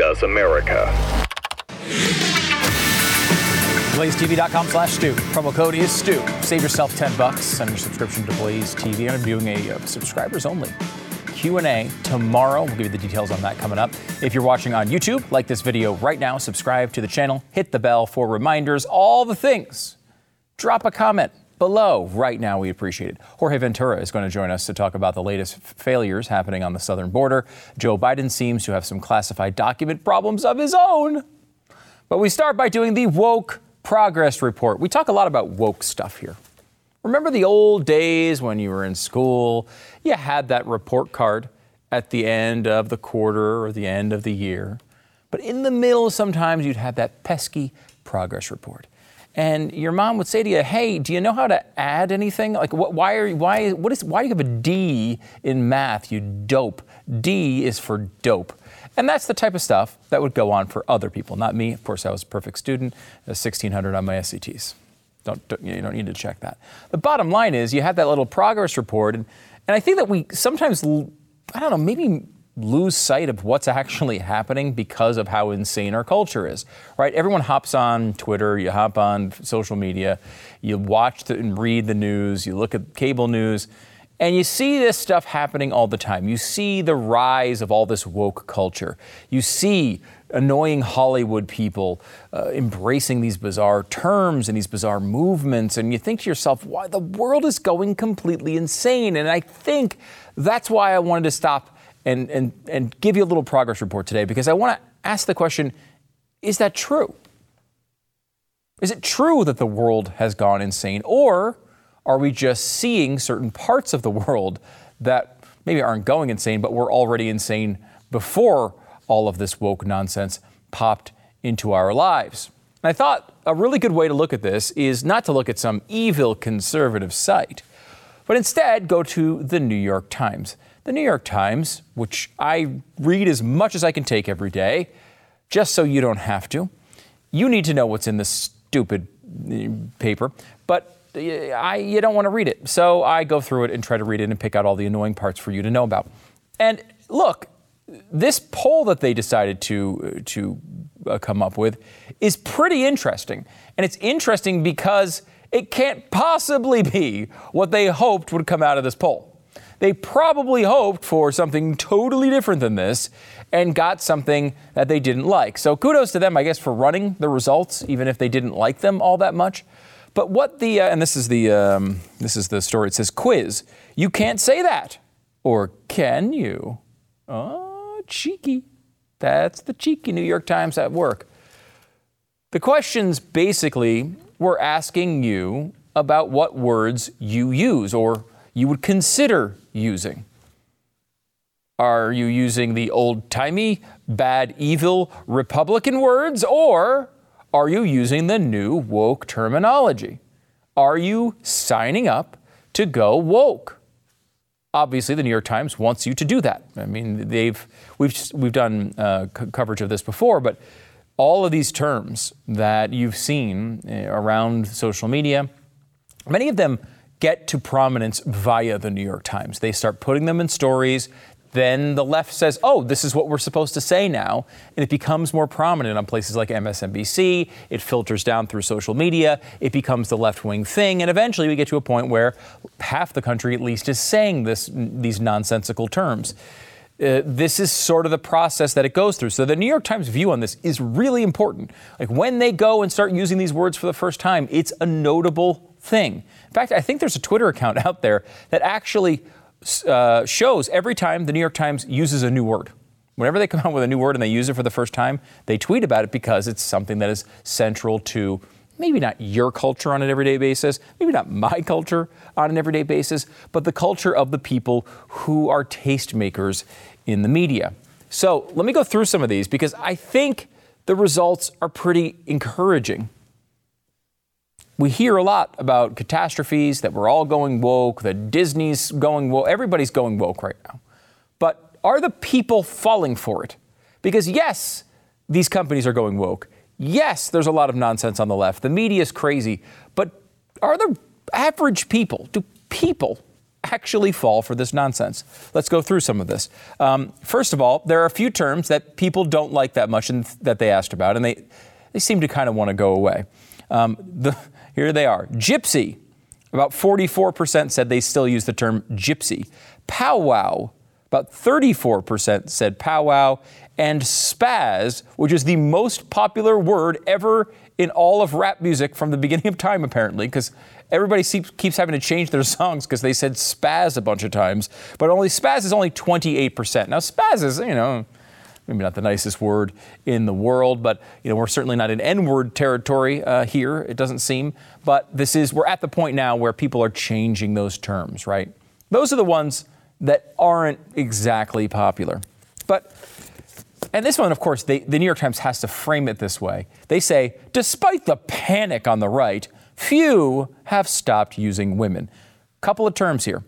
Does America. BlazeTV.com slash Stu. Promo code is Stu. Save yourself 10 bucks on your subscription to Blaze TV. I'm doing a uh, subscribers only Q&A tomorrow. We'll give you the details on that coming up. If you're watching on YouTube, like this video right now, subscribe to the channel, hit the bell for reminders, all the things. Drop a comment below right now. We appreciate it. Jorge Ventura is going to join us to talk about the latest failures happening on the southern border. Joe Biden seems to have some classified document problems of his own. But we start by doing the woke progress report. We talk a lot about woke stuff here. Remember the old days when you were in school? You had that report card at the end of the quarter or the end of the year. But in the middle, sometimes you'd have that pesky progress report. And your mom would say to you, "Hey, do you know how to add anything? Like, why are you, why what is why do you have a D in math? You dope. D is for dope." And that's the type of stuff that would go on for other people, not me. Of course, I was a perfect student, uh, a 1600 on my SATs. Don't, don't, you don't need to check that. The bottom line is you had that little progress report, and, and I think that we sometimes, I don't know, maybe lose sight of what's actually happening because of how insane our culture is, right? Everyone hops on Twitter, you hop on social media, you watch the, and read the news, you look at cable news, and you see this stuff happening all the time. You see the rise of all this woke culture. You see annoying Hollywood people uh, embracing these bizarre terms and these bizarre movements. And you think to yourself, why the world is going completely insane. And I think that's why I wanted to stop and, and, and give you a little progress report today because I want to ask the question is that true? Is it true that the world has gone insane? Or are we just seeing certain parts of the world that maybe aren't going insane, but were already insane before all of this woke nonsense popped into our lives? And I thought a really good way to look at this is not to look at some evil conservative site, but instead go to the New York Times. The New York Times, which I read as much as I can take every day, just so you don't have to. You need to know what's in this stupid uh, paper, but uh, I, you don't want to read it. So I go through it and try to read it and pick out all the annoying parts for you to know about. And look, this poll that they decided to uh, to uh, come up with is pretty interesting, and it's interesting because it can't possibly be what they hoped would come out of this poll. They probably hoped for something totally different than this and got something that they didn't like. So kudos to them, I guess, for running the results, even if they didn't like them all that much. But what the uh, and this is the um, this is the story. It says quiz. You can't say that, or can you? Oh, cheeky. That's the cheeky New York Times at work. The questions basically were asking you about what words you use or you would consider using. Are you using the old timey, bad, evil Republican words, or are you using the new woke terminology? Are you signing up to go woke? Obviously, the New York Times wants you to do that. I mean, they've we've we've done uh, c- coverage of this before, but all of these terms that you've seen uh, around social media, many of them get to prominence via the New York Times. They start putting them in stories. Then the left says, oh, this is what we're supposed to say now. And it becomes more prominent on places like MSNBC. It filters down through social media. It becomes the left wing thing. And eventually we get to a point where half the country, at least, is saying this, these nonsensical terms. Uh, this is sort of the process that it goes through. So the New York Times view on this is really important. Like when they go and start using these words for the first time, it's a notable thing. In fact, I think there's a Twitter account out there that actually uh, shows every time the New York Times uses a new word. Whenever they come out with a new word and they use it for the first time, they tweet about it because it's something that is central to maybe not your culture on an everyday basis, maybe not my culture on an everyday basis, but the culture of the people who are tastemakers in the media. So let me go through some of these because I think the results are pretty encouraging. We hear a lot about catastrophes, that we're all going woke, that Disney's going woke, everybody's going woke right now. But are the people falling for it? Because yes, these companies are going woke. Yes, there's a lot of nonsense on the left. The media is crazy. But are the average people, do people actually fall for this nonsense? Let's go through some of this. Um, first of all, there are a few terms that people don't like that much and that they asked about, and they, they seem to kind of want to go away. Um, the, here they are Gypsy. About 44% said they still use the term gypsy. Powwow. About 34% said powwow and spaz, which is the most popular word ever in all of rap music from the beginning of time, apparently, because everybody keeps having to change their songs because they said spaz a bunch of times. But only spaz is only 28%. Now, spaz is, you know, maybe not the nicest word in the world, but you know we're certainly not in N-word territory uh, here. It doesn't seem, but this is we're at the point now where people are changing those terms, right? Those are the ones that aren't exactly popular, but and this one, of course, they, the New York Times has to frame it this way. They say, despite the panic on the right, few have stopped using women. Couple of terms here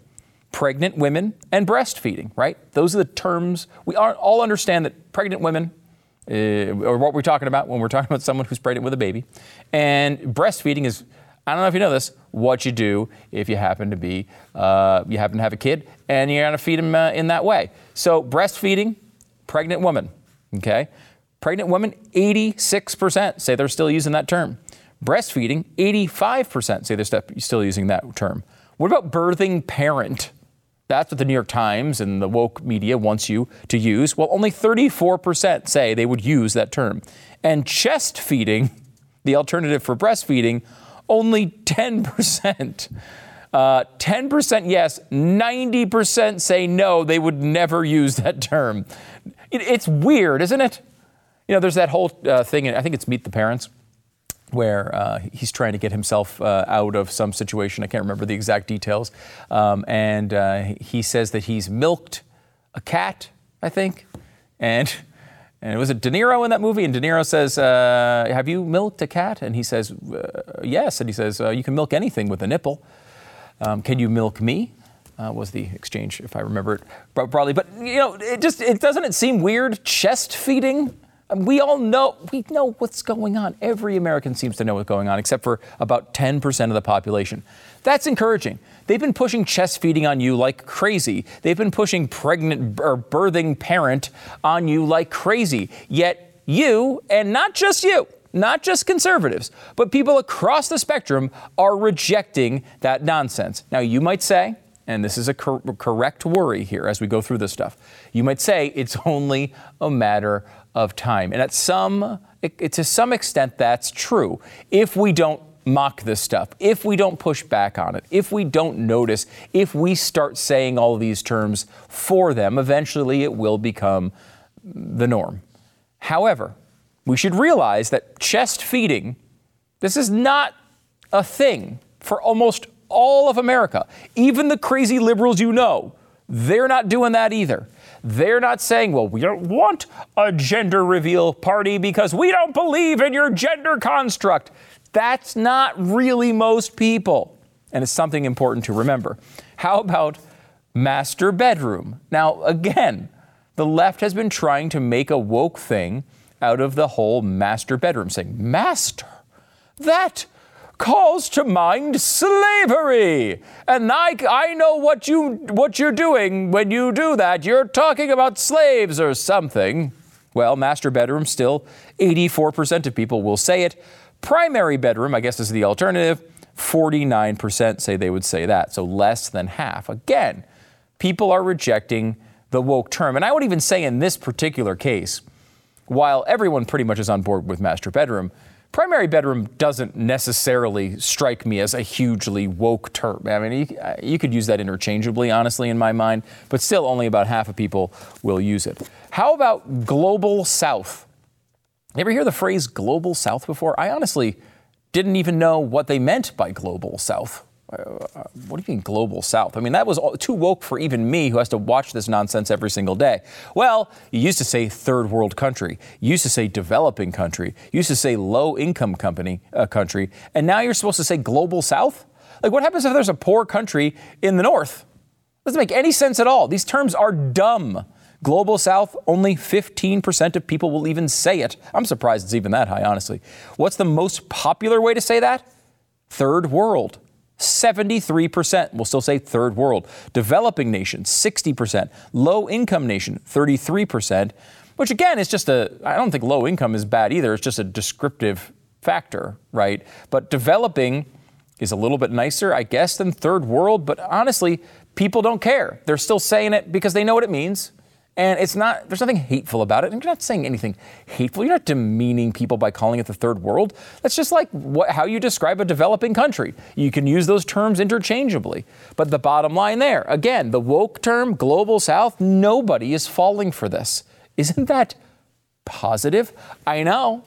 pregnant women and breastfeeding, right? Those are the terms we all understand that pregnant women, uh, or what we're talking about when we're talking about someone who's pregnant with a baby, and breastfeeding is. I don't know if you know this. What you do if you happen to be, uh, you happen to have a kid, and you're going to feed them uh, in that way. So breastfeeding, pregnant woman, Okay? Pregnant women, 86% say they're still using that term. Breastfeeding, 85% say they're still using that term. What about birthing parent? That's what the New York Times and the woke media wants you to use. Well, only 34% say they would use that term. And chest feeding, the alternative for breastfeeding, only 10%. Uh, 10% yes, 90% say no, they would never use that term. It, it's weird, isn't it? You know, there's that whole uh, thing, I think it's Meet the Parents, where uh, he's trying to get himself uh, out of some situation. I can't remember the exact details. Um, and uh, he says that he's milked a cat, I think. And and was it De Niro in that movie? And De Niro says, uh, "Have you milked a cat?" And he says, uh, "Yes." And he says, uh, "You can milk anything with a nipple." Um, can you milk me? Uh, was the exchange, if I remember it broadly. But you know, it just it doesn't it seem weird chest feeding. Um, we all know we know what's going on. Every American seems to know what's going on, except for about 10% of the population. That's encouraging. They've been pushing chest feeding on you like crazy. They've been pushing pregnant or birthing parent on you like crazy. Yet you, and not just you, not just conservatives, but people across the spectrum are rejecting that nonsense. Now, you might say, and this is a cor- correct worry here as we go through this stuff, you might say it's only a matter of time. And at some, it, to some extent, that's true. If we don't mock this stuff, if we don't push back on it, if we don't notice, if we start saying all these terms for them, eventually it will become the norm. However, we should realize that chest feeding, this is not a thing for almost all of America. Even the crazy liberals you know, they're not doing that either. They're not saying, well, we don't want a gender reveal party because we don't believe in your gender construct. That's not really most people. And it's something important to remember. How about master bedroom? Now, again, the left has been trying to make a woke thing out of the whole master bedroom, saying, Master, that calls to mind slavery. And I, I know what, you, what you're doing when you do that. You're talking about slaves or something. Well, master bedroom, still 84% of people will say it. Primary bedroom, I guess, is the alternative. 49% say they would say that, so less than half. Again, people are rejecting the woke term. And I would even say in this particular case, while everyone pretty much is on board with master bedroom, primary bedroom doesn't necessarily strike me as a hugely woke term. I mean, you, you, could use that interchangeably, honestly, in my mind, but still only about half of people will use it. How about global south? You ever hear the phrase global south before? I honestly didn't even know what they meant by global south. Uh, what do you mean global south? I mean, that was too woke for even me who has to watch this nonsense every single day. Well, you used to say third world country. You used to say developing country. You used to say low income company, uh, country. And now you're supposed to say global south? Like, what happens if there's a poor country in the north? Doesn't make any sense at all. These terms are dumb. Global South, only 15% of people will even say it. I'm surprised it's even that high, honestly. What's the most popular way to say that? Third world. 73% We'll still say third world. Developing nation, 60%. Low income nation, 33%, which again is just a, I don't think low income is bad either. It's just a descriptive factor, right? But developing is a little bit nicer, I guess, than third world. But honestly, people don't care. They're still saying it because they know what it means. And it's not, there's nothing hateful about it. And you're not saying anything hateful. You're not demeaning people by calling it the third world. That's just like what, how you describe a developing country. You can use those terms interchangeably. But the bottom line there, again, the woke term, global south, nobody is falling for this. Isn't that positive? I know.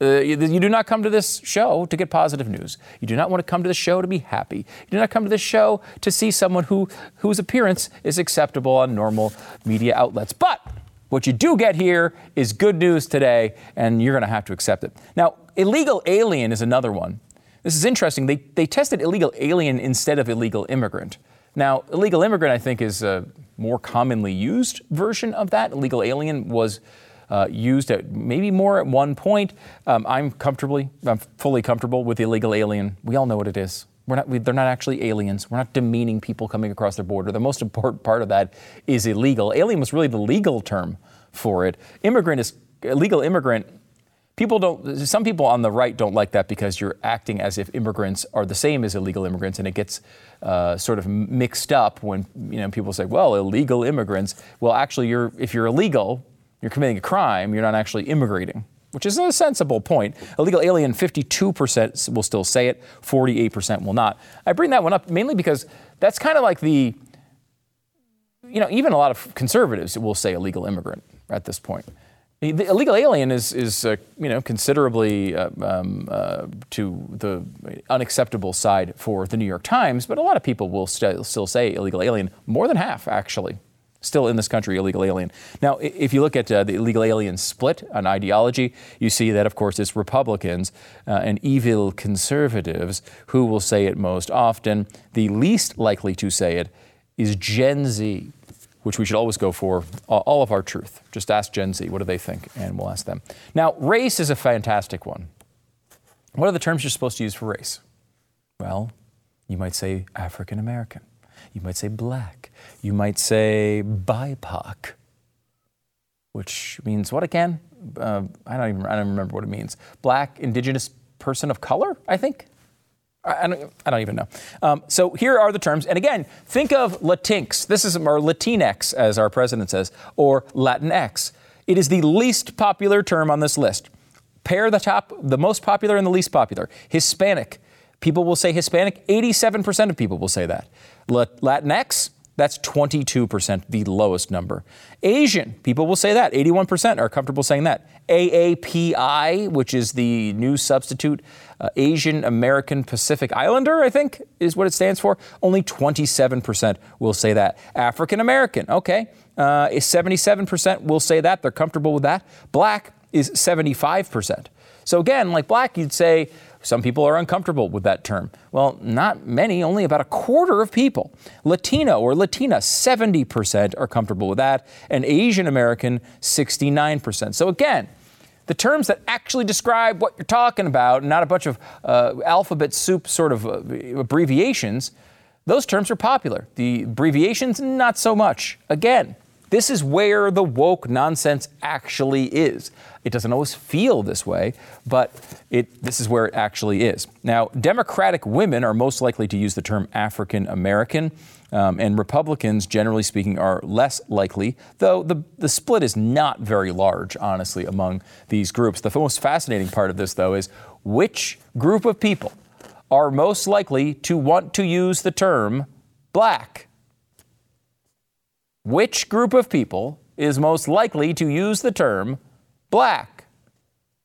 Uh, you, you, do not come to this show to get positive news. You do not want to come to the show to be happy. You do not come to this show to see someone who, whose appearance is acceptable on normal media outlets. But what you do get here is good news today, and you're going to have to accept it. Now, illegal alien is another one. This is interesting. They, they tested illegal alien instead of illegal immigrant. Now, illegal immigrant, I think, is a more commonly used version of that. Illegal alien was uh, used at maybe more at one point. Um, I'm comfortably, I'm fully comfortable with illegal alien. We all know what it is. We're not, we, they're not actually aliens. We're not demeaning people coming across the border. The most important part of that is illegal. Alien was really the legal term for it. Immigrant is illegal immigrant. People don't. Some people on the right don't like that because you're acting as if immigrants are the same as illegal immigrants, and it gets uh, sort of mixed up when you know people say, "Well, illegal immigrants." Well, actually, you're if you're illegal, you're committing a crime, you're not actually immigrating, which is a sensible point. Illegal alien, 52% will still say it, 48% will not. I bring that one up mainly because that's kind of like the, you know, even a lot of conservatives will say illegal immigrant at this point. The illegal alien is, is uh, you know, considerably uh, um, uh, to the unacceptable side for the New York Times, but a lot of people will st- still say illegal alien, more than half actually still in this country, illegal alien. Now, if you look at uh, the illegal alien split on ideology, you see that, of course, it's Republicans uh, and evil conservatives who will say it most often. The least likely to say it is Gen Z, which we should always go for all of our truth. Just ask Gen Z, what do they think? And we'll ask them. Now, race is a fantastic one. What are the terms you're supposed to use for race? Well, you might say African American. You might say black. You might say BIPOC, which means what again? Uh, I don't even I don't remember what it means. Black, indigenous person of color, I think. I don't, I don't even know. Um, so here are the terms. And again, think of Latinx. This is, or Latinx, as our president says, or Latinx. It is the least popular term on this list. Pair the top, the most popular and the least popular. Hispanic. People will say Hispanic. 87% of people will say that. Latinx, that's 22%, the lowest number. Asian, people will say that. 81% are comfortable saying that. AAPI, which is the new substitute, uh, Asian American Pacific Islander, I think is what it stands for. Only 27% will say that. African American, okay. Uh, 77% will say that. They're comfortable with that. Black is 75%. So again, like black, you'd say some people are uncomfortable with that term. Well, not many, only about a quarter of people. Latino or Latina, 70% are comfortable with that, and Asian American, 69%. So again, the terms that actually describe what you're talking about, not a bunch of uh, alphabet soup sort of uh, abbreviations, those terms are popular. The abbreviations, not so much. Again, this is where the woke nonsense actually is. It doesn't always feel this way, but it, this is where it actually is. Now, Democratic women are most likely to use the term African American, um, and Republicans, generally speaking, are less likely, though the, the split is not very large, honestly, among these groups. The most fascinating part of this, though, is which group of people are most likely to want to use the term black? Which group of people is most likely to use the term black?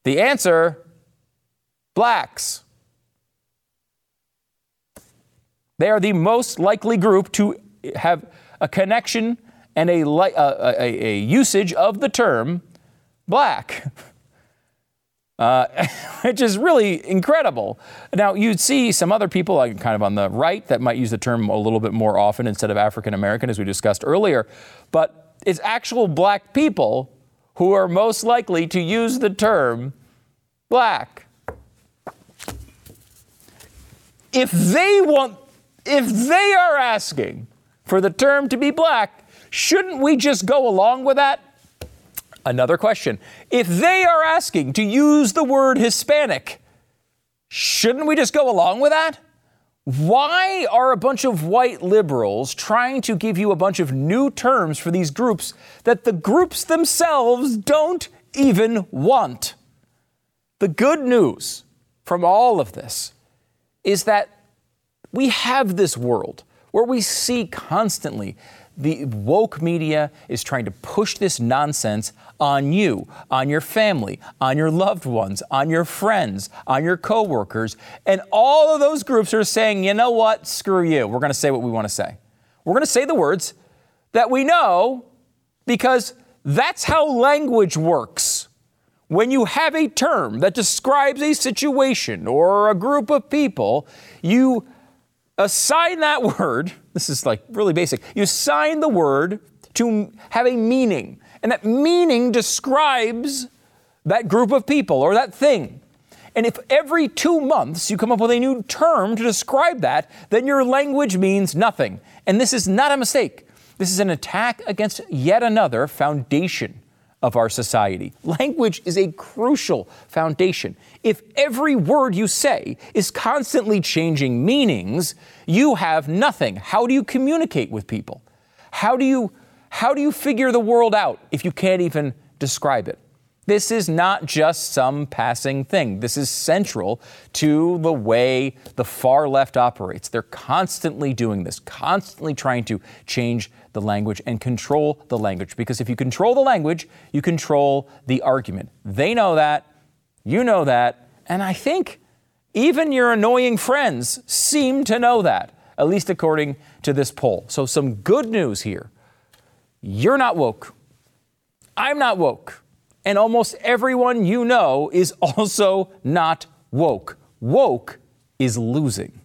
The answer blacks. They are the most likely group to have a connection and a, a, a, a usage of the term black. Uh, which is really incredible. Now, you'd see some other people, like kind of on the right, that might use the term a little bit more often instead of African American, as we discussed earlier. But it's actual black people who are most likely to use the term black. If they want, if they are asking for the term to be black, shouldn't we just go along with that? Another question. If they are asking to use the word Hispanic, shouldn't we just go along with that? Why are a bunch of white liberals trying to give you a bunch of new terms for these groups that the groups themselves don't even want? The good news from all of this is that we have this world where we see constantly the woke media is trying to push this nonsense on you, on your family, on your loved ones, on your friends, on your coworkers. And all of those groups are saying, you know what? Screw you. We're going to say what we want to say. We're going to say the words that we know because that's how language works. When you have a term that describes a situation or a group of people, you assign that word. This is like really basic. You assign the word to have a meaning. And that meaning describes that group of people or that thing. And if every two months you come up with a new term to describe that, then your language means nothing. And this is not a mistake. This is an attack against yet another foundation of our society. Language is a crucial foundation. If every word you say is constantly changing meanings, you have nothing. How do you communicate with people? How do you how do you figure the world out if you can't even describe it? This is not just some passing thing. This is central to the way the far left operates. They're constantly doing this, constantly trying to change the language and control the language. Because if you control the language, you control the argument. They know that, you know that, and I think even your annoying friends seem to know that, at least according to this poll. So, some good news here you're not woke. I'm not woke. And almost everyone you know is also not woke. Woke is losing.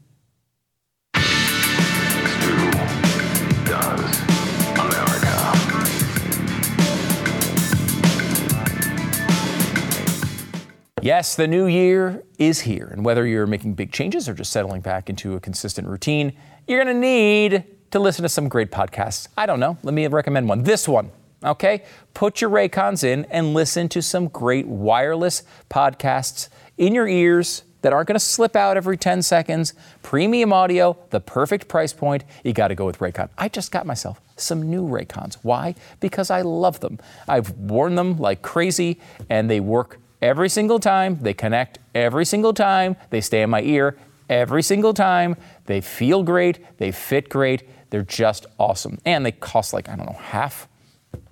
Yes, the new year is here, and whether you're making big changes or just settling back into a consistent routine, you're going to need to listen to some great podcasts. I don't know. Let me recommend one. This one. Okay? Put your Raycons in and listen to some great wireless podcasts in your ears that aren't going to slip out every 10 seconds. Premium audio, the perfect price point. You got to go with Raycon. I just got myself some new Raycons. Why? Because I love them. I've worn them like crazy and they work every single time. They connect every single time. They stay in my ear every single time. They feel great. They fit great. They're just awesome. And they cost like, I don't know, half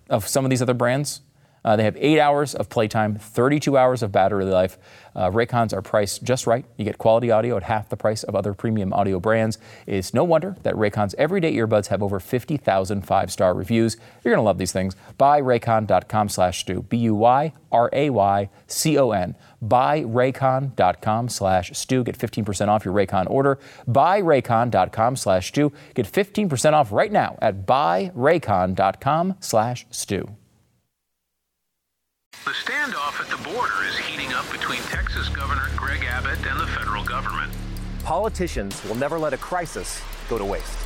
of some of these other brands. Uh, they have eight hours of playtime, 32 hours of battery life. Uh, Raycons are priced just right. You get quality audio at half the price of other premium audio brands. It's no wonder that Raycon's everyday earbuds have over 50,000 five-star reviews. You're to love these things. Buy Raycon.com slash Stu, B-U-Y-R-A-Y-C-O-N. Buy Raycon.com slash Stu. Get 15% off your Raycon order. Buy Raycon.com slash Stu. Get 15% off right now at buyraycon.com slash Stu. The standoff at the border is heating up between Texas Governor Greg Abbott and the federal government. Politicians will never let a crisis go to waste.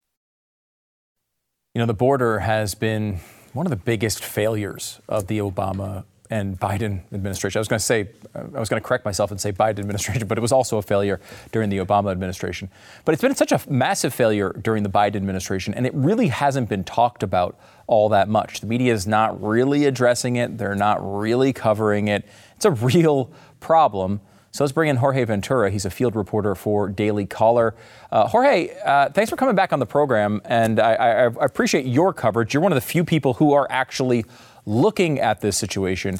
You know, the border has been one of the biggest failures of the Obama and Biden administration. I was going to say, I was going to correct myself and say Biden administration, but it was also a failure during the Obama administration. But it's been such a massive failure during the Biden administration, and it really hasn't been talked about all that much. The media is not really addressing it, they're not really covering it. It's a real problem. So let's bring in Jorge Ventura. He's a field reporter for Daily Caller. Uh, Jorge, uh, thanks for coming back on the program, and I, I, I appreciate your coverage. You're one of the few people who are actually looking at this situation.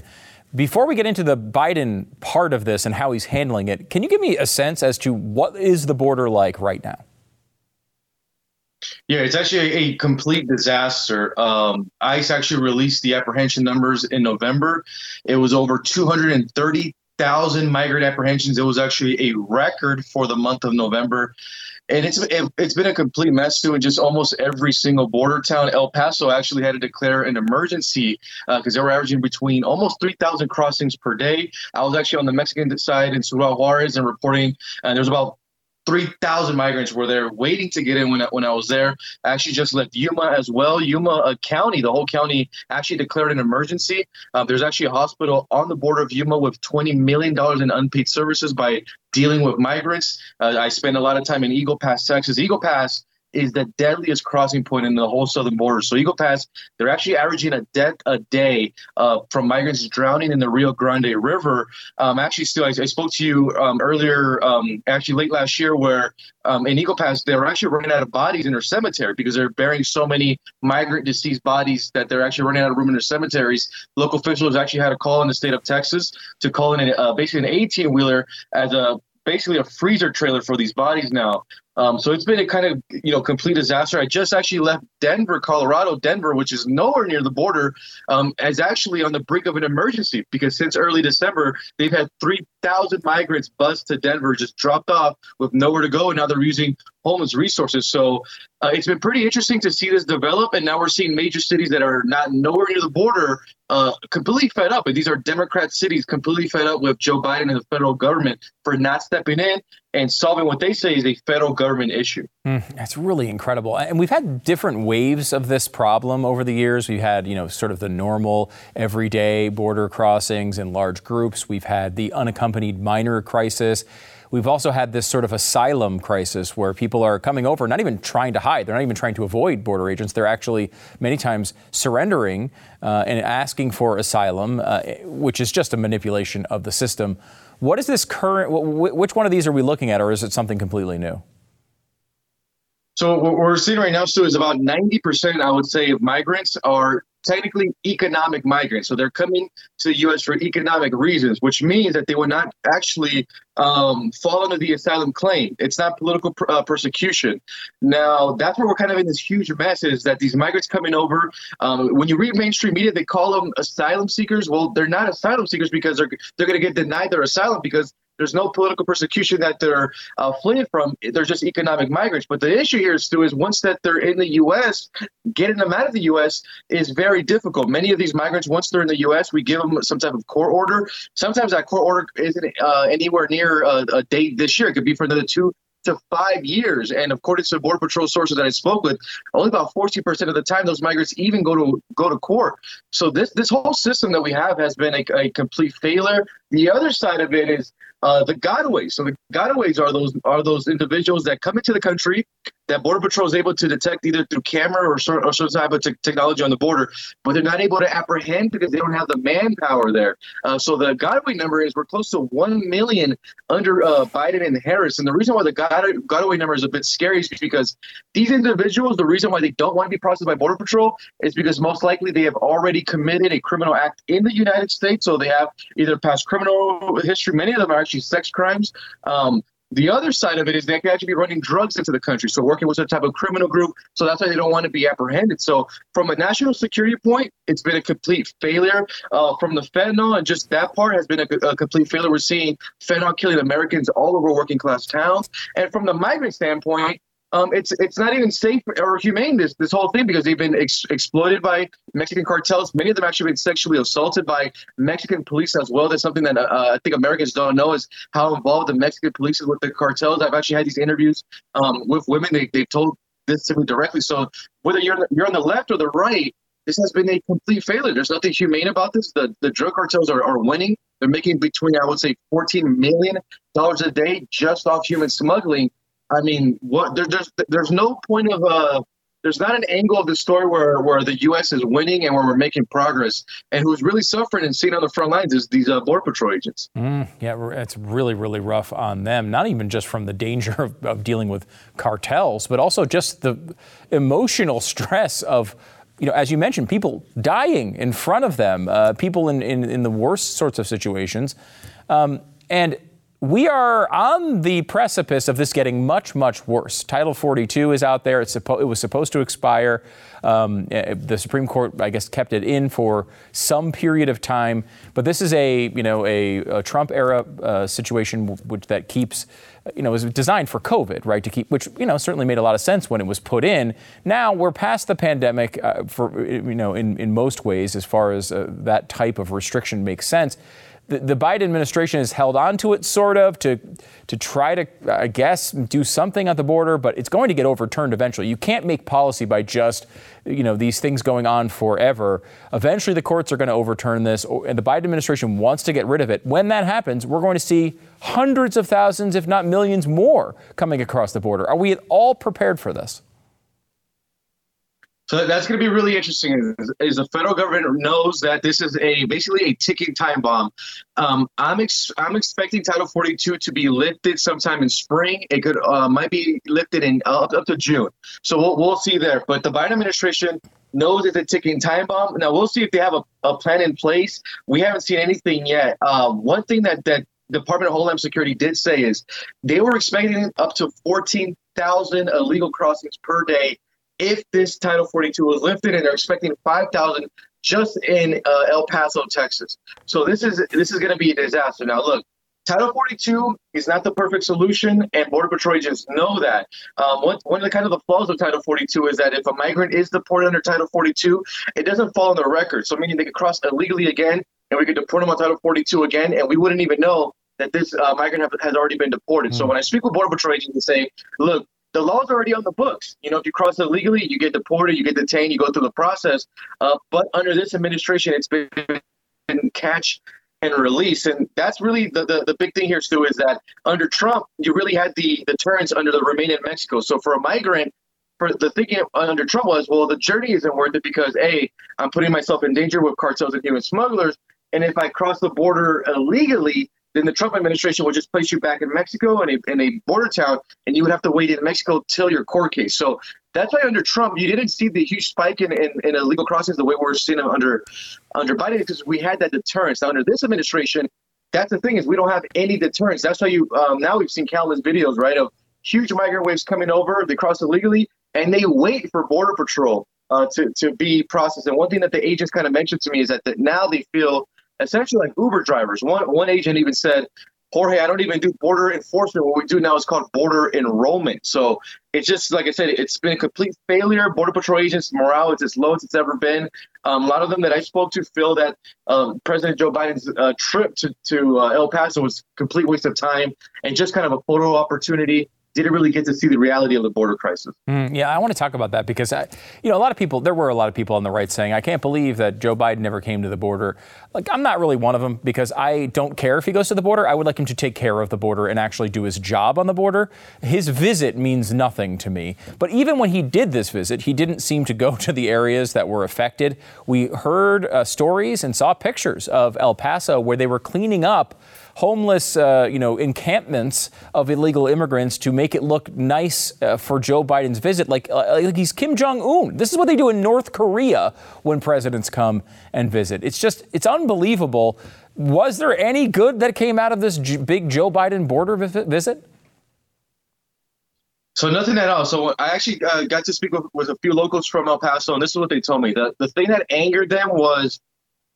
Before we get into the Biden part of this and how he's handling it, can you give me a sense as to what is the border like right now? Yeah, it's actually a, complete disaster. Um, ICE actually released the apprehension numbers in November. It was over 230,000 migrant apprehensions. It was actually a record for the month of November and it's it, has been a complete mess too in just almost every single border town. El Paso actually had to declare an emergency because uh, they were averaging between almost 3,000 crossings per day. I was actually on the Mexican side in Ciudad Juarez and reporting, and there was about 3,000 migrants were there waiting to get in when I, when I was there. I actually just left Yuma as well. Yuma uh, County, the whole county, actually declared an emergency. Uh, there's actually a hospital on the border of Yuma with $20 million in unpaid services by dealing with migrants. Uh, I spent a lot of time in Eagle Pass, Texas. Eagle Pass is the deadliest crossing point in the whole southern border. So Eagle Pass, they're actually averaging a death a day uh, from migrants drowning in the Rio Grande River. Um, actually, still, I, I, spoke to you um, earlier, um, actually late last year, where um, in Eagle Pass they were actually running out of bodies in their cemetery because they're burying so many migrant deceased bodies that they're actually running out of room in their cemeteries. Local officials actually had a call in the state of Texas to call in a, uh, basically an 18 wheeler as a basically a freezer trailer for these bodies now. Um, so it's been a kind of you know complete disaster. I just actually left Denver, Colorado. Denver, which is nowhere near the border, um, is actually on the brink of an emergency because since early December they've had three thousand migrants bus to Denver, just dropped off with nowhere to go, and now they're using homeless resources. So uh, it's been pretty interesting to see this develop, and now we're seeing major cities that are not nowhere near the border uh, completely fed up. And these are Democrat cities completely fed up with Joe Biden and the federal government for not stepping in and solving what they say is a federal government issue. Mm, that's really incredible. And we've had different waves of this problem over the years. We've had, you know, sort of the normal everyday border crossings in large groups. We've had the unaccompanied minor crisis. We've also had this sort of asylum crisis where people are coming over, not even trying to hide. They're not even trying to avoid border agents. They're actually many times surrendering uh, and asking for asylum, uh, which is just a manipulation of the system. What is this current? Which one of these are we looking at, or is it something completely new? So what we're seeing right now, Stu, is about 90%, I would say, of migrants are technically economic migrants. So they're coming to the U.S. for economic reasons, which means that they will not actually um, fall under the asylum claim. It's not political pr- uh, persecution. Now, that's where we're kind of in this huge mess is that these migrants coming over, um, when you read mainstream media, they call them asylum seekers. Well, they're not asylum seekers because they're, they're going to get denied their asylum because there's no political persecution that they're uh, fleeing from. They're just economic migrants. But the issue here, Stu, is once that they're in the U.S., getting them out of the U.S. is very difficult. Many of these migrants, once they're in the U.S., we give them some type of court order. Sometimes that court order isn't uh, anywhere near a, a date this year. It could be for another two to five years. And according to Border Patrol sources that I spoke with, only about 40% of the time those migrants even go to go to court. So this this whole system that we have has been a, a complete failure. The other side of it is uh, the gotaways. So the gotaways are those are those individuals that come into the country that Border Patrol is able to detect either through camera or, or some type of technology on the border, but they're not able to apprehend because they don't have the manpower there. Uh, so the gotaway number is we're close to one million under uh, Biden and Harris, and the reason why the gotaway number is a bit scary is because these individuals, the reason why they don't want to be processed by Border Patrol is because most likely they have already committed a criminal act in the United States, so they have either past criminal history. Many of them are actually sex crimes. Um, the other side of it is they can actually be running drugs into the country, so working with some type of criminal group. So that's why they don't want to be apprehended. So from a national security point, it's been a complete failure. Uh, from the fentanyl and just that part has been a, a, complete failure. We're seeing fentanyl killing Americans all over working class towns. And from the migrant standpoint, um, it's it's not even safe or humane this this whole thing because they've been ex- exploited by Mexican cartels. Many of them actually been sexually assaulted by Mexican police as well. That's something that uh, I think Americans don't know is how involved the Mexican police is with the cartels. I've actually had these interviews um, with women. They they've told this to me directly. So whether you're you're on the left or the right, this has been a complete failure. There's nothing humane about this. The the drug cartels are, are winning. They're making between I would say 14 million dollars a day just off human smuggling. I mean, what there, there's there's no point of uh there's not an angle of the story where where the U.S. is winning and where we're making progress. And who's really suffering and sitting on the front lines is these uh, border patrol agents. Mm, yeah, it's really really rough on them. Not even just from the danger of, of dealing with cartels, but also just the emotional stress of you know, as you mentioned, people dying in front of them, uh, people in, in, in, the worst sorts of situations. Um, and we are on the precipice of this getting much, much worse. Title 42 is out there. Suppo- it was supposed to expire. Um, eh, the Supreme Court, I guess, kept it in for some period of time. But this is a, you know, a, a Trump era uh, situation which that keeps, you know, was designed for COVID, right? To keep, which you know certainly made a lot of sense when it was put in. Now we're past the pandemic, uh, for you know, in in most ways, as far as uh, that type of restriction makes sense the, the Biden administration has held on to it, sort of, to to try to, I guess, do something at the border, but it's going to get overturned eventually. You can't make policy by just, you know, these things going on forever. Eventually, the courts are going to overturn this, and the Biden administration wants to get rid of it. When that happens, we're going to see hundreds of thousands, if not millions more, coming across the border. Are we at all prepared for this? So that's going to be really interesting. Is, is, the federal government knows that this is a basically a ticking time bomb. Um, I'm ex- I'm expecting Title 42 to be lifted sometime in spring. It could uh, might be lifted in uh, up, to June. So we'll we'll see there. But the Biden administration knows it's a ticking time bomb. Now we'll see if they have a, a plan in place. We haven't seen anything yet. Um, one thing that that Department of Homeland Security did say is they were expecting up to 14,000 illegal crossings per day if this Title 42 was lifted, and they're expecting 5,000 just in uh, El Paso, Texas. So this is this is going to be a disaster. Now, look, Title 42 is not the perfect solution, and Border Patrol agents know that. Um, one, one of the kind of the flaws of Title 42 is that if a migrant is deported under Title 42, it doesn't fall on the record. So meaning they could cross illegally again, and we could deport them on Title 42 again, and we wouldn't even know that this uh, migrant have, has already been deported. Mm. So when I speak with Border Patrol agents, they say, look, the law's already on the books. You know, if you cross illegally, you get deported, you get detained, you go through the process. Uh, but under this administration, it's been catch and release. And that's really the, the, the, big thing here, Stu, is that under Trump, you really had the deterrence under the Remain in Mexico. So for a migrant, for the thinking under Trump was, well, the journey isn't worth it because A, I'm putting myself in danger with cartels and human smugglers. And if I cross the border illegally, then the Trump administration would just place you back in Mexico in a, in a border town, and you would have to wait in Mexico till your court case. So that's why under Trump, you didn't see the huge spike in, in, in illegal crossings the way we're seeing them under under Biden because we had that deterrence. Now under this administration, that's the thing is we don't have any deterrence. That's why you um, now we've seen countless videos right of huge migrant waves coming over. They cross illegally, and they wait for border patrol uh, to to be processed. And one thing that the agents kind of mentioned to me is that, that now they feel essentially like Uber drivers. One one agent even said, Jorge, I don't even do border enforcement. What we do now is called border enrollment. So it's just like I said, it's been a complete failure. Border Patrol agents' morale is as low as it's ever been. Um, a lot of them that I spoke to feel that um, President Joe Biden's uh, trip to, to uh, El Paso was complete waste of time and just kind of a photo opportunity didn't really get to see the reality of the border crisis. Mm, yeah, I want to talk about that because, I, you know, a lot of people, there were a lot of people on the right saying, I can't believe that Joe Biden never came to the border. Like, I'm not really one of them because I don't care if he goes to the border. I would like him to take care of the border and actually do his job on the border. His visit means nothing to me. But even when he did this visit, he didn't seem to go to the areas that were affected. We heard uh, stories and saw pictures of El Paso where they were cleaning up homeless, uh, you know, encampments of illegal immigrants to make it look nice uh, for Joe Biden's visit, like, uh, like he's Kim Jong Un. This is what they do in North Korea when presidents come and visit. It's just, it's unbelievable. Was there any good that came out of this J- big Joe Biden border visit? So nothing at all. So I actually uh, got to speak with, with a few locals from El Paso, and this is what they told me. The the thing that angered them was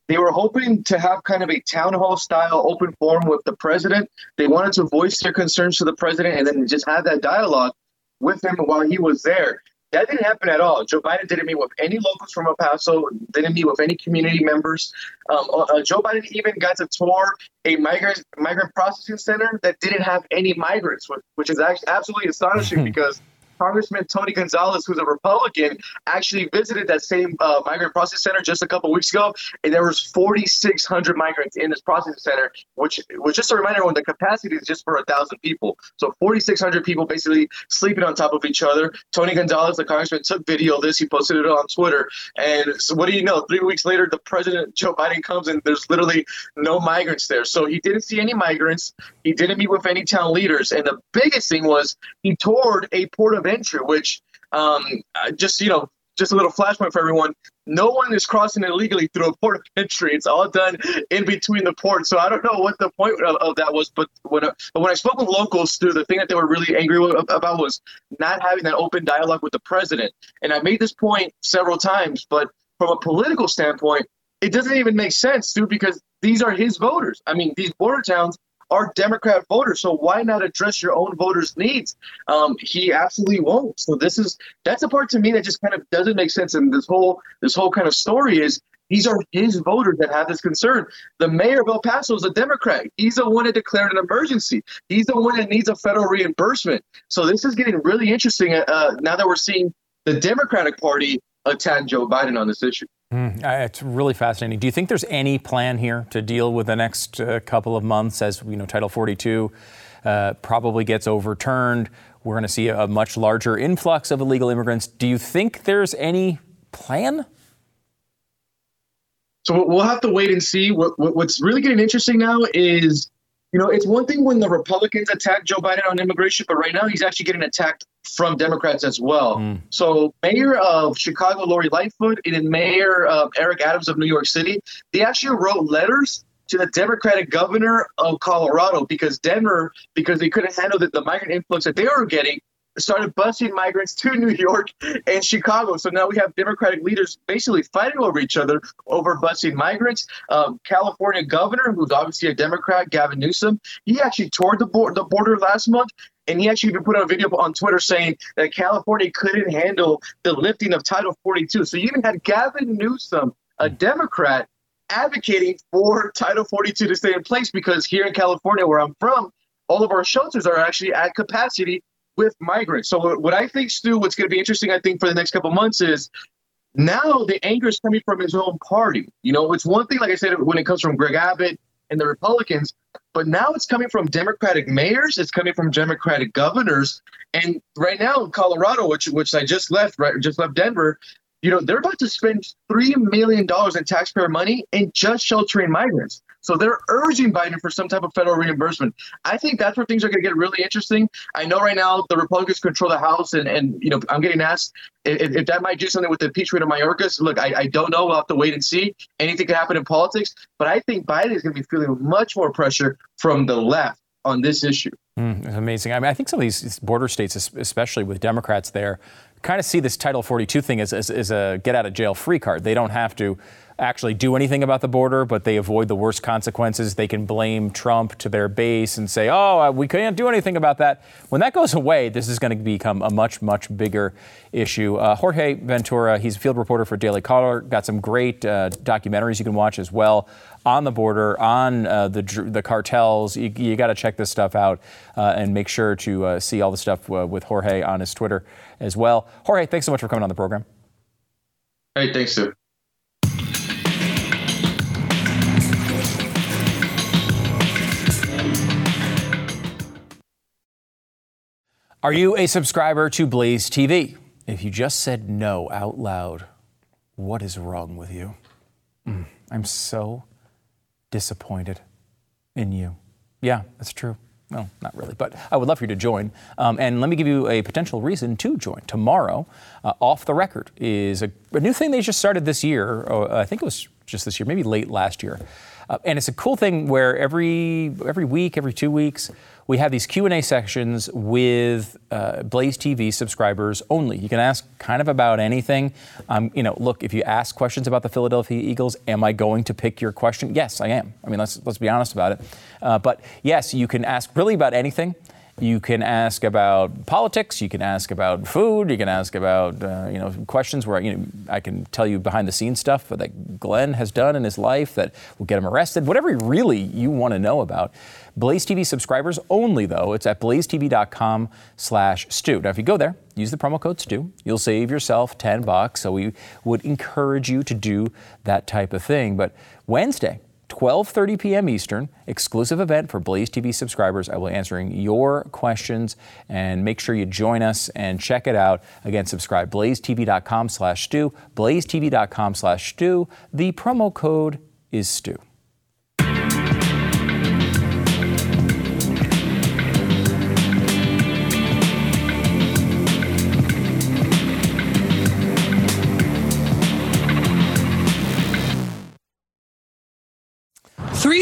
they were hoping to have kind of a town hall style open forum with the president. They wanted to voice their concerns to the president and then just have that dialogue. with him while he was there. That didn't happen at all. Joe Biden didn't meet with any locals from El Paso, didn't meet with any community members. Um, uh, uh Joe Biden even got to tour a migrant migrant processing center that didn't have any migrants, which is actually absolutely astonishing because Congressman Tony Gonzales, who's a Republican, actually visited that same uh, migrant processing center just a couple weeks ago, and there was 4,600 migrants in this processing center, which was just a reminder when the capacity is just for a thousand people. So 4,600 people basically sleeping on top of each other. Tony Gonzales, the congressman, took video of this. He posted it on Twitter, and so what do you know? Three weeks later, the president Joe Biden comes and there's literally no migrants there. So he didn't see any migrants. He didn't meet with any town leaders, and the biggest thing was he toured a port of entry, which um, just you know just a little flashpoint for everyone. No one is crossing illegally through a port of entry. It's all done in between the ports. So I don't know what the point of, of that was, but when, but when I spoke with locals, too, the thing that they were really angry about was not having that open dialogue with the president. And I made this point several times, but from a political standpoint, it doesn't even make sense, dude, because these are his voters. I mean, these border towns are Democrat voters. So why not address your own voters' needs? Um, he absolutely won't. So this is that's a part to me that just kind of doesn't make sense. And this whole this whole kind of story is these are his voters that have this concern. The mayor of El Paso is a Democrat. He's the one that declared an emergency. He's the one that needs a federal reimbursement. So this is getting really interesting uh, now that we're seeing the Democratic Party attack Joe Biden on this issue. Mm, it's really fascinating. Do you think there's any plan here to deal with the next uh, couple of months as you know Title 42 uh, probably gets overturned? We're going to see a much larger influx of illegal immigrants. Do you think there's any plan? So we'll have to wait and see. What, what, what's really getting interesting now is you know, it's one thing when the Republicans attack Joe Biden on immigration, but right now he's actually getting attacked from Democrats as well. Mm. So, Mayor of Chicago, Lori Lightfoot, and Mayor uh, Eric Adams of New York City, they actually wrote letters to the Democratic governor of Colorado because Denver, because they couldn't handle the, the migrant influx that they were getting, started busing migrants to New York and Chicago. So now we have Democratic leaders basically fighting over each other over busing migrants. Um, California governor, who's obviously a Democrat, Gavin Newsom, he actually toured the, the border last month. And he actually even put out a video on Twitter saying that California couldn't handle the lifting of Title 42. So you even had Gavin Newsom, a hmm. Democrat, advocating for Title 42 to stay in place because here in California, where I'm from, all of our shelters are actually at capacity with migrants. So what I think, Stu, what's going to be interesting, I think, for the next couple months is now the anger is coming from his own party. You know, it's one thing, like I said, when it comes from Greg Abbott and the Republicans, but now it's coming from Democratic mayors, it's coming from Democratic governors, and right now in Colorado, which which I just left, right, just left Denver, you know, they're about to spend three million dollars in taxpayer money in just sheltering migrants. So they're urging Biden for some type of federal reimbursement. I think that's where things are going to get really interesting. I know right now the Republicans control the House, and, and you know I'm getting asked if, if that might do something with the impeachment of Mayorkas. Look, I, I don't know. We'll have to wait and see. Anything can happen in politics, but I think Biden is going to be feeling much more pressure from the left on this issue. Mm, amazing. I mean, I think some of these border states, especially with Democrats there, kind of see this Title 42 thing as, as, as a get out of jail free card. They don't have to actually do anything about the border, but they avoid the worst consequences. They can blame Trump to their base and say, oh, uh, we can't do anything about that. When that goes away, this is going to become a much, much bigger issue. Uh, Jorge Ventura, he's a field reporter for Daily Caller, got some great uh, documentaries you can watch as well on the border, on uh, the, the cartels. You, you got to check this stuff out uh, and make sure to uh, see all the stuff with Jorge on his Twitter as well. Jorge, thanks so much for coming on the program. Hey, thanks, Stu. Are you a subscriber to Blaze TV? If you just said no out loud, what is wrong with you? Mm, I'm so disappointed in you. Yeah, that's true. Well, not really, but I would love for you to join. Um, and let me give you a potential reason to join. Tomorrow, uh, Off the Record is a, a, new thing they just started this year. Or I think it was just this year, maybe late last year. Uh, and it's a cool thing where every every week, every two weeks, we have these Q&A sections with uh, Blaze TV subscribers only. You can ask kind of about anything. Um, you know, look, if you ask questions about the Philadelphia Eagles, am I going to pick your question? Yes, I am. I mean, let's let's be honest about it. Uh, but yes, you can ask really about anything You can ask about politics. You can ask about food. You can ask about uh, you know questions where you know I can tell you behind the scenes stuff that Glenn has done in his life that will get him arrested. Whatever really you want to know about. Blaze TV subscribers only, though. It's at blazetv.com slash Stu. Now, if you go there, use the promo code Stu. You'll save yourself 10 bucks. So we would encourage you to do that type of thing. But Wednesday, 12:30 p.m. Eastern, exclusive event for Blaze TV subscribers. I will be answering your questions and make sure you join us and check it out. Again, subscribe blazetv.com slash Stu, blazetv.com slash Stu. The promo code is Stu.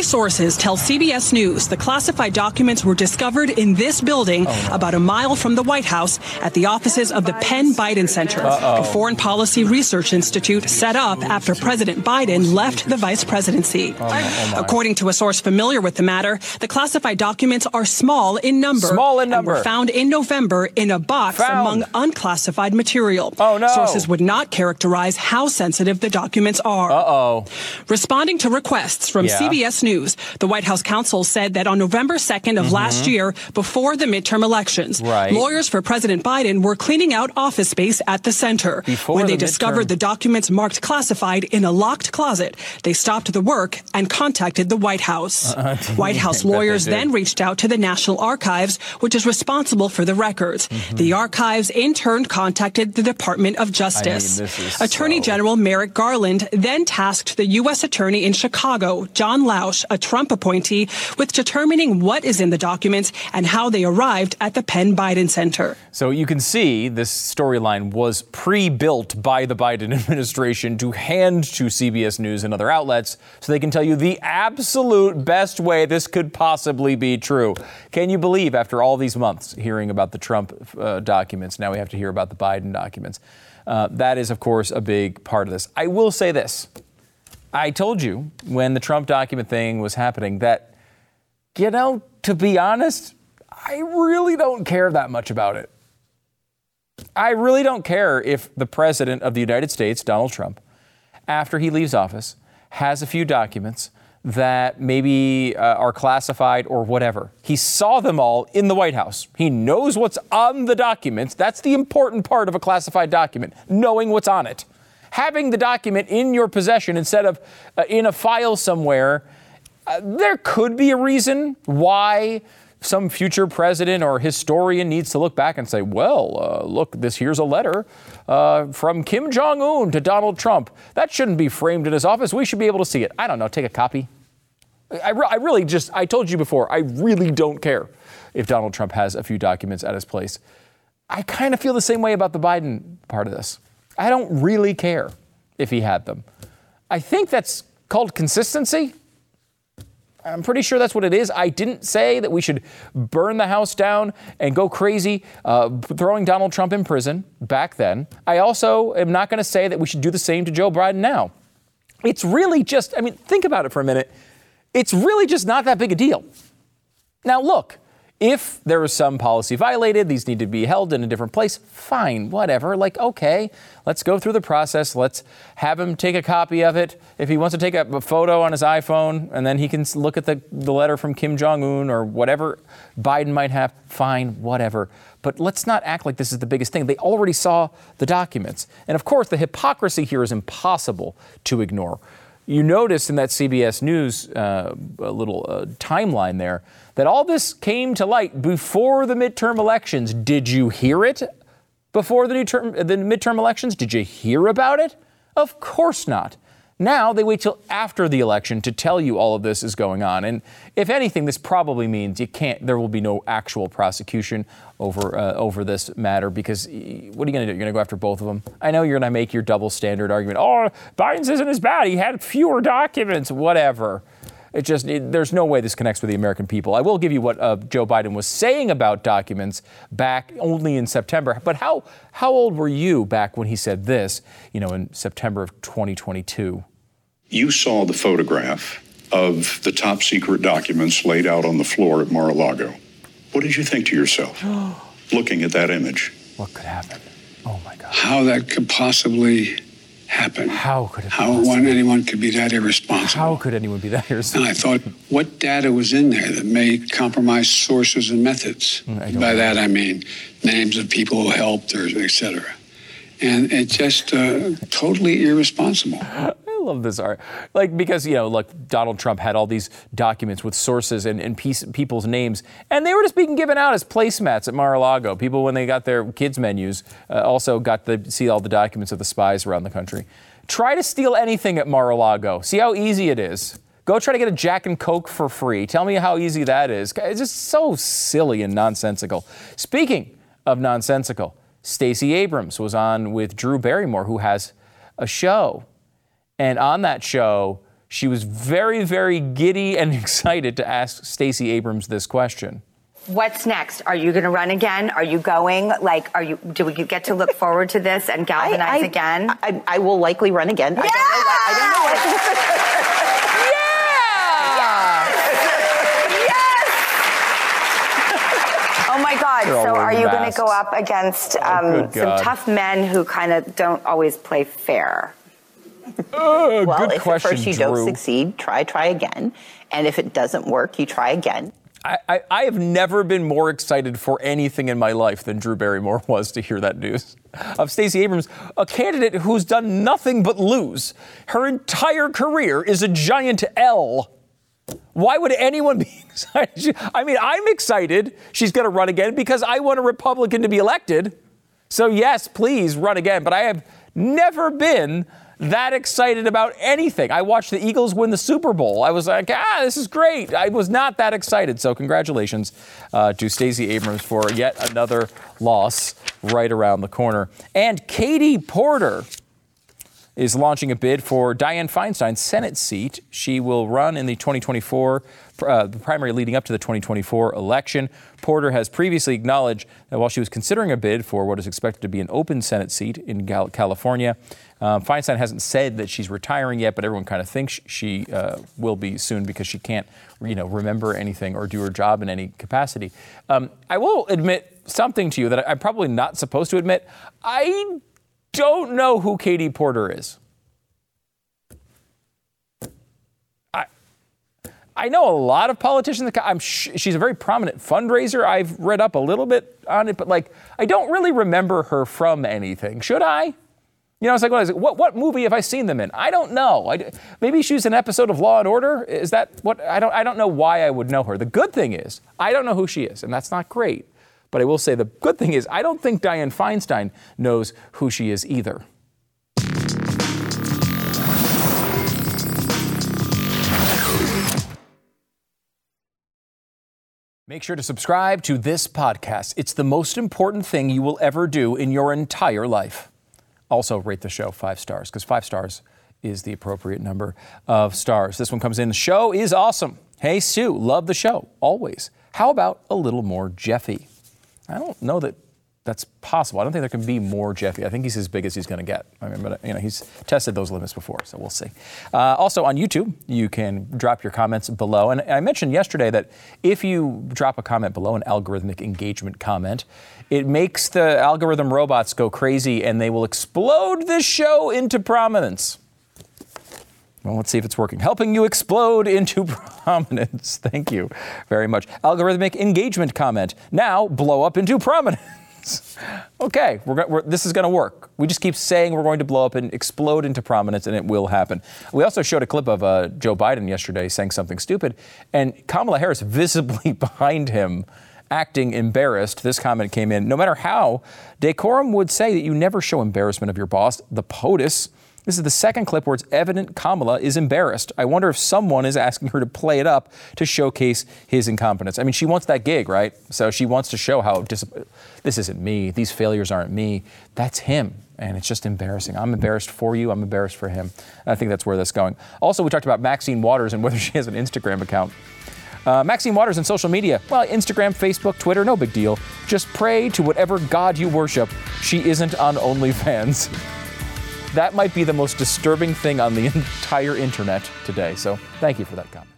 Sources tell CBS News the classified documents were discovered in this building oh, no. about a mile from the White House at the offices of the Penn Biden Center, Uh-oh. a foreign policy research institute set up after President Biden left the vice presidency. Oh, oh According to a source familiar with the matter, the classified documents are small in number. Small in number. were found in November in a box found. among unclassified material. Oh, no. Sources would not characterize how sensitive the documents are. Uh-oh. Responding to requests from yeah. CBS News. The White House counsel said that on November 2nd of mm-hmm. last year, before the midterm elections, right. lawyers for President Biden were cleaning out office space at the center. Before when they the discovered midterm. the documents marked classified in a locked closet, they stopped the work and contacted the White House. Uh, White House lawyers then reached out to the National Archives, which is responsible for the records. Mm-hmm. The archives in turn contacted the Department of Justice. I mean, Attorney so... General Merrick Garland then tasked the U.S. Attorney in Chicago, John Lausch, a Trump appointee, with determining what is in the documents and how they arrived at the Penn Biden Center. So you can see this storyline was pre built by the Biden administration to hand to CBS News and other outlets so they can tell you the absolute best way this could possibly be true. Can you believe, after all these months hearing about the Trump uh, documents, now we have to hear about the Biden documents? Uh, that is, of course, a big part of this. I will say this I told you when the Trump document thing was happening that, you know, to be honest, I really don't care that much about it. I really don't care if the President of the United States, Donald Trump, after he leaves office, has a few documents that maybe uh, are classified or whatever. He saw them all in the White House. He knows what's on the documents. That's the important part of a classified document, knowing what's on it having the document in your possession instead of uh, in a file somewhere, uh, there could be a reason why some future president or historian needs to look back and say, well, uh, look, this here's a letter uh, from Kim Jong Un to Donald Trump. That shouldn't be framed in his office. We should be able to see it. I don't know. Take a copy. I, re- I really just, I told you before, I really don't care if Donald Trump has a few documents at his place. I kind of feel the same way about the Biden part of this. I don't really care if he had them. I think that's called consistency. I'm pretty sure that's what it is. I didn't say that we should burn the house down and go crazy uh, throwing Donald Trump in prison back then. I also am not going to say that we should do the same to Joe Biden now. It's really just, I mean, think about it for a minute. It's really just not that big a deal. Now, look, if there was some policy violated, these need to be held in a different place, fine, whatever. Like, okay, let's go through the process. Let's have him take a copy of it. If he wants to take a, photo on his iPhone and then he can look at the, the letter from Kim Jong un or whatever Biden might have, fine, whatever. But let's not act like this is the biggest thing. They already saw the documents. And of course, the hypocrisy here is impossible to ignore. You notice in that CBS News uh, little uh, timeline there that all this came to light before the midterm elections. Did you hear it before the, term, the midterm elections? Did you hear about it? Of course not. Now they wait till after the election to tell you all of this is going on. And if anything, this probably means you can't. There will be no actual prosecution over uh, over this matter because what are you going to do? You're going to go after both of them. I know you're going to make your double standard argument. Oh, Biden's isn't as bad. He had fewer documents. Whatever. It just it, there's no way this connects with the American people. I will give you what uh, Joe Biden was saying about documents back only in September. But how how old were you back when he said this? You know, in September of 2022. You saw the photograph of the top secret documents laid out on the floor at Mar-a-Lago. What did you think to yourself looking at that image? What could happen? Oh my God. How that could possibly happen. How could it How one, anyone could be that irresponsible. How could anyone be that irresponsible? And I thought, what data was in there that may compromise sources and methods? Mm, By that I mean names of people who helped or et cetera. And it's just uh, totally irresponsible. I love this art. Like, because, you know, look, Donald Trump had all these documents with sources and, and piece, people's names, and they were just being given out as placemats at Mar a Lago. People, when they got their kids' menus, uh, also got to see all the documents of the spies around the country. Try to steal anything at Mar a Lago. See how easy it is. Go try to get a Jack and Coke for free. Tell me how easy that is. It's just so silly and nonsensical. Speaking of nonsensical, Stacey Abrams was on with Drew Barrymore, who has a show. And on that show, she was very, very giddy and excited to ask Stacey Abrams this question. What's next? Are you going to run again? Are you going? Like, are you? Do we get to look forward to this and galvanize I, I, again? I, I, will likely run again. Yeah! I don't know what. I don't know what Oh my God! They're all So, are you going to go up against um, good some tough men who kind of don't always play fair? Oh, well, good if question, at first you Drew. don't succeed, try, try again. And if it doesn't work, you try again. I, I, I have never been more excited for anything in my life than Drew Barrymore was to hear that news of Stacey Abrams, a candidate who's done nothing but lose. Her entire career is a giant L. Why would anyone be excited? I mean, I'm excited she's going to run again because I want a Republican to be elected. So, yes, please run again. But I have never been that excited about anything. I watched the Eagles win the Super Bowl. I was like, ah, this is great. I was not that excited. So, congratulations uh, to Stacey Abrams for yet another loss right around the corner. And Katie Porter is launching a bid for Dianne Feinstein's Senate seat. She will run in the 2024 uh, the primary leading up to the 2024 election. Porter has previously acknowledged that while she was considering a bid for what is expected to be an open Senate seat in Gal- California, um, Feinstein hasn't said that she's retiring yet, but everyone kind of thinks she uh, will be soon because she can't, you know, remember anything or do her job in any capacity. Um, I will admit something to you that I'm probably not supposed to admit. I don't know who Katie Porter is. I I know a lot of politicians. I'm sh- she's a very prominent fundraiser. I've read up a little bit on it, but like I don't really remember her from anything. Should I? You know, it's like, what, what movie have I seen them in? I don't know. I, maybe she's an episode of Law and Order. Is that what? I don't I don't know why I would know her. The good thing is I don't know who she is, and that's not great. But I will say the good thing is I don't think Dianne Feinstein knows who she is either. Make sure to subscribe to this podcast. It's the most important thing you will ever do in your entire life. Also, rate the show five stars because five stars is the appropriate number of stars. This one comes in. The show is awesome. Hey, Stu, love the show, always. How about a little more Jeffy? I don't know that that's possible. I don't think there can be more Jeffy. I think he's as big as he's going to get. I mean, but you know, he's tested those limits before, so we'll see. Uh, also on YouTube, you can drop your comments below. And I mentioned yesterday that if you drop a comment below, an algorithmic engagement comment, it makes the algorithm robots go crazy, and they will explode this show into prominence. Well, let's see if it's working. Helping you explode into prominence. Thank you very much. Algorithmic engagement comment. Now blow up into prominence. okay, we're, we're, this is going to work. We just keep saying we're going to blow up and explode into prominence, and it will happen. We also showed a clip of uh, Joe Biden yesterday saying something stupid, and Kamala Harris visibly behind him. Acting embarrassed, this comment came in. No matter how, decorum would say that you never show embarrassment of your boss, the POTUS. This is the second clip where it's evident Kamala is embarrassed. I wonder if someone is asking her to play it up to showcase his incompetence. I mean, she wants that gig, right? So she wants to show how dis- this isn't me. These failures aren't me. That's him. And it's just embarrassing. I'm embarrassed for you. I'm embarrassed for him. I think that's where that's going. Also, we talked about Maxine Waters and whether she has an Instagram account. Uh, Maxine Waters and social media. Well, Instagram, Facebook, Twitter, no big deal. Just pray to whatever God you worship. She isn't on OnlyFans. That might be the most disturbing thing on the entire internet today. So thank you for that comment.